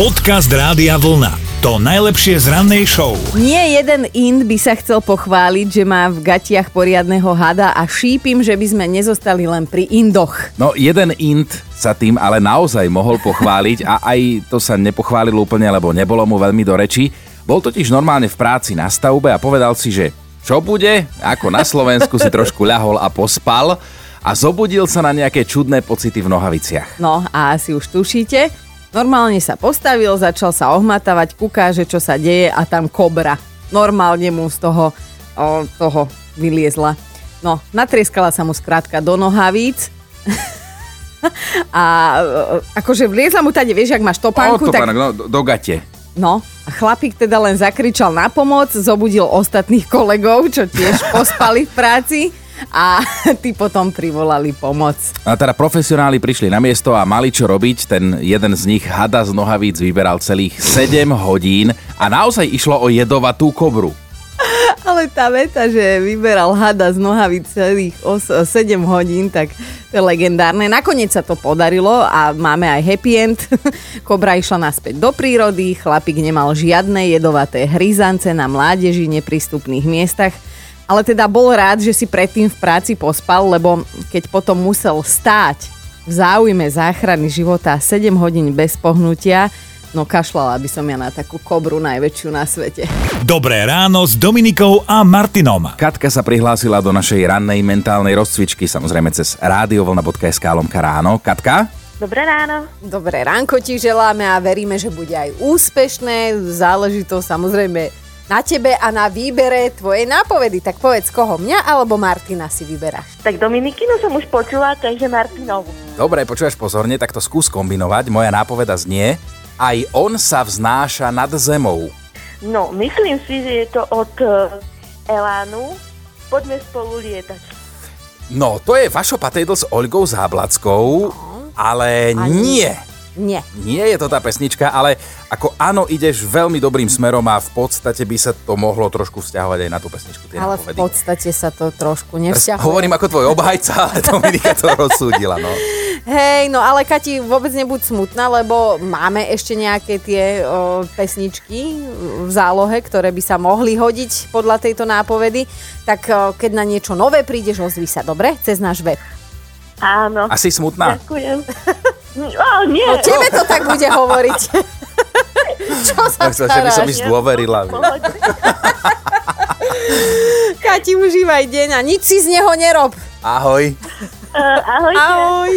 Podcast Rádia Vlna. To najlepšie z rannej show. Nie jeden Ind by sa chcel pochváliť, že má v gatiach poriadneho hada a šípim, že by sme nezostali len pri Indoch. No jeden int sa tým ale naozaj mohol pochváliť a aj to sa nepochválil úplne, lebo nebolo mu veľmi do reči. Bol totiž normálne v práci na stavbe a povedal si, že čo bude, ako na Slovensku si trošku ľahol a pospal a zobudil sa na nejaké čudné pocity v nohaviciach. No a asi už tušíte, normálne sa postavil, začal sa ohmatávať, kúká, že čo sa deje a tam kobra. Normálne mu z toho, o, toho vyliezla. No, natrieskala sa mu skrátka do nohavíc. a e, akože vliezla mu tady, vieš, ak máš topánku, o, tak topánok, no, do, do gate. No, a chlapík teda len zakričal na pomoc, zobudil ostatných kolegov, čo tiež pospali v práci a tí potom privolali pomoc. A teda profesionáli prišli na miesto a mali čo robiť. Ten jeden z nich hada z nohavíc vyberal celých 7 hodín a naozaj išlo o jedovatú kobru. Ale tá veta, že vyberal hada z nohavíc celých 7 hodín, tak to je legendárne. Nakoniec sa to podarilo a máme aj happy end. Kobra išla naspäť do prírody, chlapík nemal žiadne jedovaté hryzance na mládeži, neprístupných miestach ale teda bol rád, že si predtým v práci pospal, lebo keď potom musel stáť v záujme záchrany života 7 hodín bez pohnutia, no kašľala by som ja na takú kobru najväčšiu na svete. Dobré ráno s Dominikou a Martinom. Katka sa prihlásila do našej rannej mentálnej rozcvičky, samozrejme cez radiovlna.sk lomka ráno. Katka? Dobré ráno. Dobré ránko ti želáme a veríme, že bude aj úspešné. Záleží to samozrejme na tebe a na výbere tvojej nápovedy. Tak povedz, koho mňa alebo Martina si vyberáš? Tak Dominikinu som už počula, takže Martinovu. Dobre, počúvaš pozorne, tak to skús kombinovať. Moja nápoveda znie, aj on sa vznáša nad zemou. No, myslím si, že je to od uh, Elánu. Poďme spolu lietať. No, to je Vašo Patejdl s Olgou Záblackou, ale Ani. nie. Nie. Nie je to tá pesnička, ale ako áno, ideš veľmi dobrým smerom a v podstate by sa to mohlo trošku vzťahovať aj na tú pesničku. Tie Ale v nápovedy. podstate sa to trošku nevzťahuje. Hovorím ako tvoj obhajca, ale Dominika to rozsúdila. No. Hej, no ale Kati, vôbec nebuď smutná, lebo máme ešte nejaké tie o, pesničky v zálohe, ktoré by sa mohli hodiť podľa tejto nápovedy. Tak o, keď na niečo nové prídeš, ozvi sa, dobre? Cez náš web. Áno. Asi smutná? Ďakujem. Á, nie. No tebe to tak bude hovoriť. Čo sa Tak sa, že by som mi staráš? zdôverila. Pohoď. Kati, užívaj deň a nič si z neho nerob. Ahoj. Uh, ahojte. Ahoj.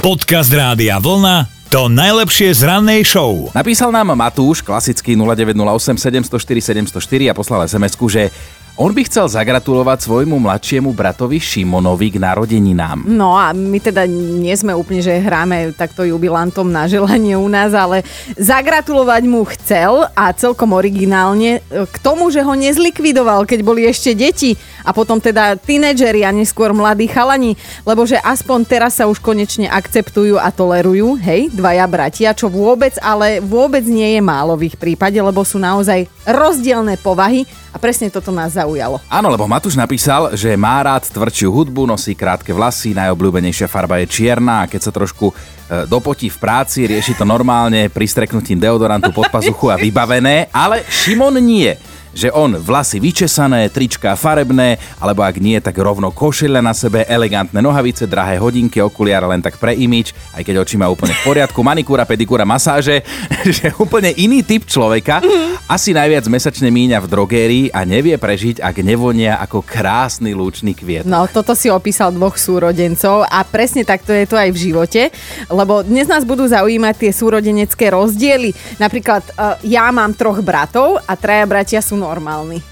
Podcast Rádia Vlna. To najlepšie z rannej show. Napísal nám Matúš, klasický 0908 704 704 a poslal sms že on by chcel zagratulovať svojmu mladšiemu bratovi Šimonovi k narodeninám. No a my teda nie sme úplne, že hráme takto jubilantom na želanie u nás, ale zagratulovať mu chcel a celkom originálne e, k tomu, že ho nezlikvidoval, keď boli ešte deti a potom teda tínedžeri a neskôr mladí chalani, lebo že aspoň teraz sa už konečne akceptujú a tolerujú, hej, dvaja bratia, čo vôbec, ale vôbec nie je málo v ich prípade, lebo sú naozaj rozdielne povahy a presne toto nás zaujalo. Áno, lebo Matúš napísal, že má rád tvrdšiu hudbu, nosí krátke vlasy, najobľúbenejšia farba je čierna a keď sa trošku e, dopotí v práci, rieši to normálne pristreknutím deodorantu pod pazuchu a vybavené, ale Šimon nie že on vlasy vyčesané, trička farebné, alebo ak nie, tak rovno košeľa na sebe, elegantné nohavice, drahé hodinky, okuliare len tak pre imič, aj keď oči má úplne v poriadku, manikúra, pedikúra, masáže, že úplne iný typ človeka, asi najviac mesačne míňa v drogérii a nevie prežiť, ak nevonia ako krásny lúčný kviet. No, toto si opísal dvoch súrodencov a presne takto je to aj v živote, lebo dnes nás budú zaujímať tie súrodenecké rozdiely. Napríklad uh, ja mám troch bratov a traja bratia sú normálni.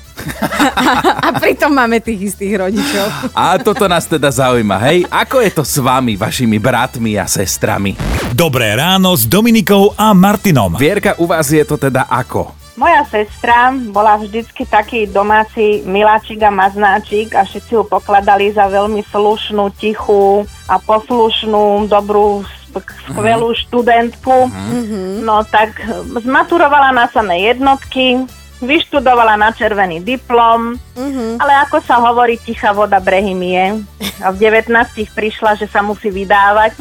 a, pritom máme tých istých rodičov. A toto nás teda zaujíma, hej? Ako je to s vami, vašimi bratmi a sestrami? Dobré ráno s Dominikou a Martinom. Vierka, u vás je to teda ako? Moja sestra bola vždycky taký domáci miláčik a maznáčik a všetci ju pokladali za veľmi slušnú, tichú a poslušnú, dobrú, skvelú študentku. No tak zmaturovala na samé jednotky, vyštudovala na červený diplom, ale ako sa hovorí, tichá voda brehy mie. A v 19 prišla, že sa musí vydávať,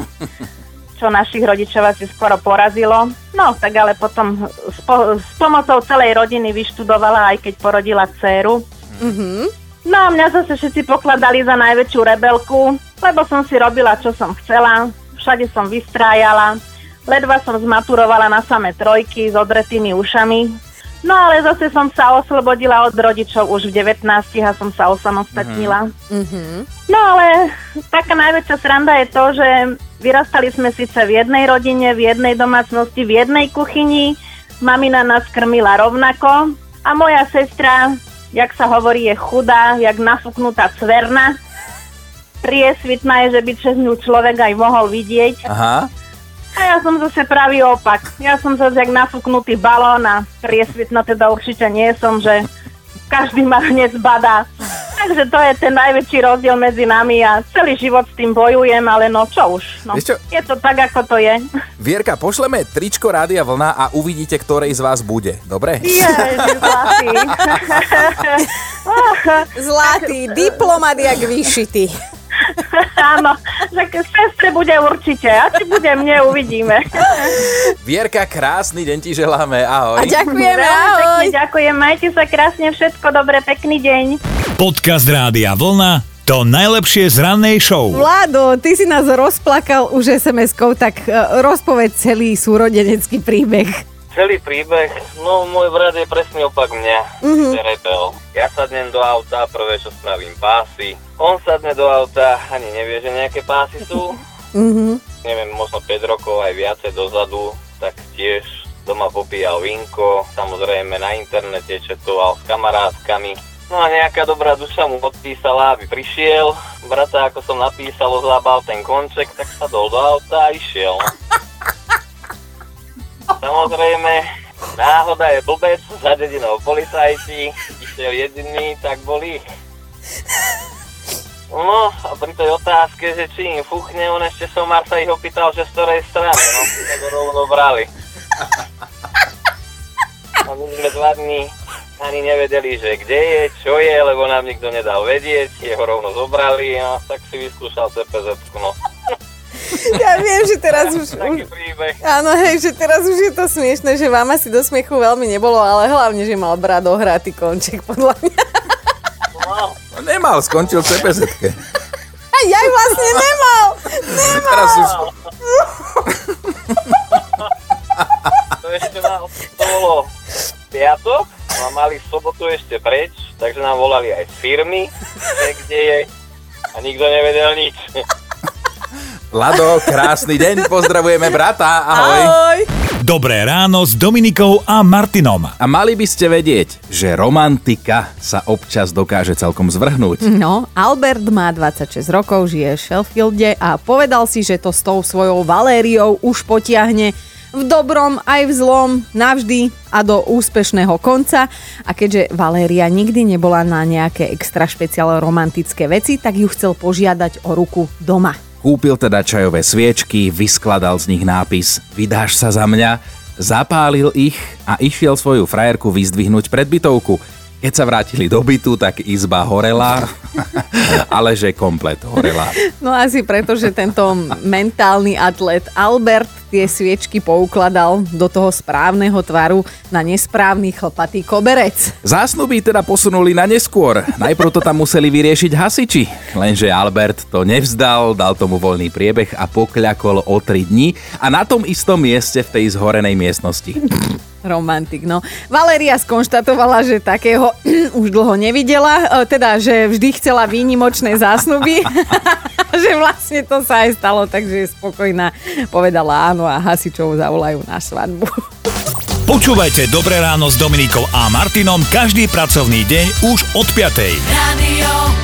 čo našich rodičov asi skoro porazilo. No, tak ale potom s, po, s pomocou celej rodiny vyštudovala, aj keď porodila dceru. Mm-hmm. No a mňa zase všetci pokladali za najväčšiu rebelku, lebo som si robila, čo som chcela, všade som vystrájala, ledva som zmaturovala na same trojky s odretými ušami, No ale zase som sa oslobodila od rodičov už v 19 a som sa osamostatnila. Mm-hmm. No ale taká najväčšia sranda je to, že vyrastali sme síce v jednej rodine, v jednej domácnosti, v jednej kuchyni. Mamina nás krmila rovnako a moja sestra, jak sa hovorí, je chudá, jak nafúknutá cverna. Priesvitná je, že by cez ňu človek aj mohol vidieť. Aha. A ja som zase pravý opak. Ja som zase jak nafúknutý balón a priesvitno teda určite nie som, že každý ma hneď zbadá. Takže to je ten najväčší rozdiel medzi nami a celý život s tým bojujem, ale no čo už. No. Čo? Je to tak, ako to je. Vierka, pošleme tričko Rádia Vlna a uvidíte, ktorej z vás bude. Dobre? Ježiš, zlatý. Zlatý, diplomat jak vyšitý. Áno, že sestre bude určite. A či bude mne, uvidíme. Vierka, krásny deň ti želáme. Ahoj. A ďakujeme, ahoj. pekne ďakujem, majte sa krásne, všetko dobre, pekný deň. Podcast Rádia Vlna to najlepšie z rannej show. Vlado, ty si nás rozplakal už SMS-kou, tak e, rozpoveď celý súrodenecký príbeh. Celý príbeh, no môj brat je presný opak mňa, mm-hmm. rebel. Ja sadnem do auta, prvé čo spravím pásy. On sadne do auta, ani nevie, že nejaké pásy sú. Mm-hmm. Neviem, možno 5 rokov aj viacej dozadu, tak tiež doma popíjal vinko, samozrejme na internete četoval s kamarátkami. No a nejaká dobrá duša mu odpísala, aby prišiel. Brata, ako som napísal, ozlábal ten konček, tak sa dol do auta a išiel. Samozrejme, náhoda je blbec, za dedinou policajti, išiel jediný, tak boli. No a pri tej otázke, že či im fuchne, on ešte somár sa ich opýtal, že z ktorej strany, no, tak ho rovno brali. A my sme dva dní ani nevedeli, že kde je, čo je, lebo nám nikto nedal vedieť, jeho rovno zobrali a tak si vyskúšal CPZ, no. Ja viem, že teraz už... Taký príbeh. áno, hej, že teraz už je to smiešne, že vám asi do smiechu veľmi nebolo, ale hlavne, že mal brat ohratý konček, podľa mňa. No, No, nemal, skončil v cpz A ja vlastne nemal. Teraz už... to ešte mal, to bolo piatok, no a mali sobotu ešte preč, takže nám volali aj z firmy, kde je a nikto nevedel nič. Lado, krásny deň, pozdravujeme brata, ahoj. Ahoj. Dobré ráno s Dominikou a Martinom. A mali by ste vedieť, že romantika sa občas dokáže celkom zvrhnúť. No, Albert má 26 rokov, žije v Sheffielde a povedal si, že to s tou svojou Valériou už potiahne v dobrom aj v zlom, navždy a do úspešného konca. A keďže Valéria nikdy nebola na nejaké extra špeciálne romantické veci, tak ju chcel požiadať o ruku doma. Kúpil teda čajové sviečky, vyskladal z nich nápis Vydáš sa za mňa, zapálil ich a išiel svoju frajerku vyzdvihnúť pred bytovku. Keď sa vrátili do bytu, tak izba horela, ale že komplet horela. No asi preto, že tento mentálny atlet Albert tie sviečky poukladal do toho správneho tvaru na nesprávny chlpatý koberec. Zásnuby teda posunuli na neskôr. Najprv to tam museli vyriešiť hasiči. Lenže Albert to nevzdal, dal tomu voľný priebeh a pokľakol o 3 dní a na tom istom mieste v tej zhorenej miestnosti. Romantik, no. Valéria skonštatovala, že takého už dlho nevidela, e, teda, že vždy chcela výnimočné zásnuby, že vlastne to sa aj stalo, takže je spokojná. Povedala áno a hasičov zavolajú na svadbu. Počúvajte Dobré ráno s Dominikou a Martinom každý pracovný deň už od 5. Radio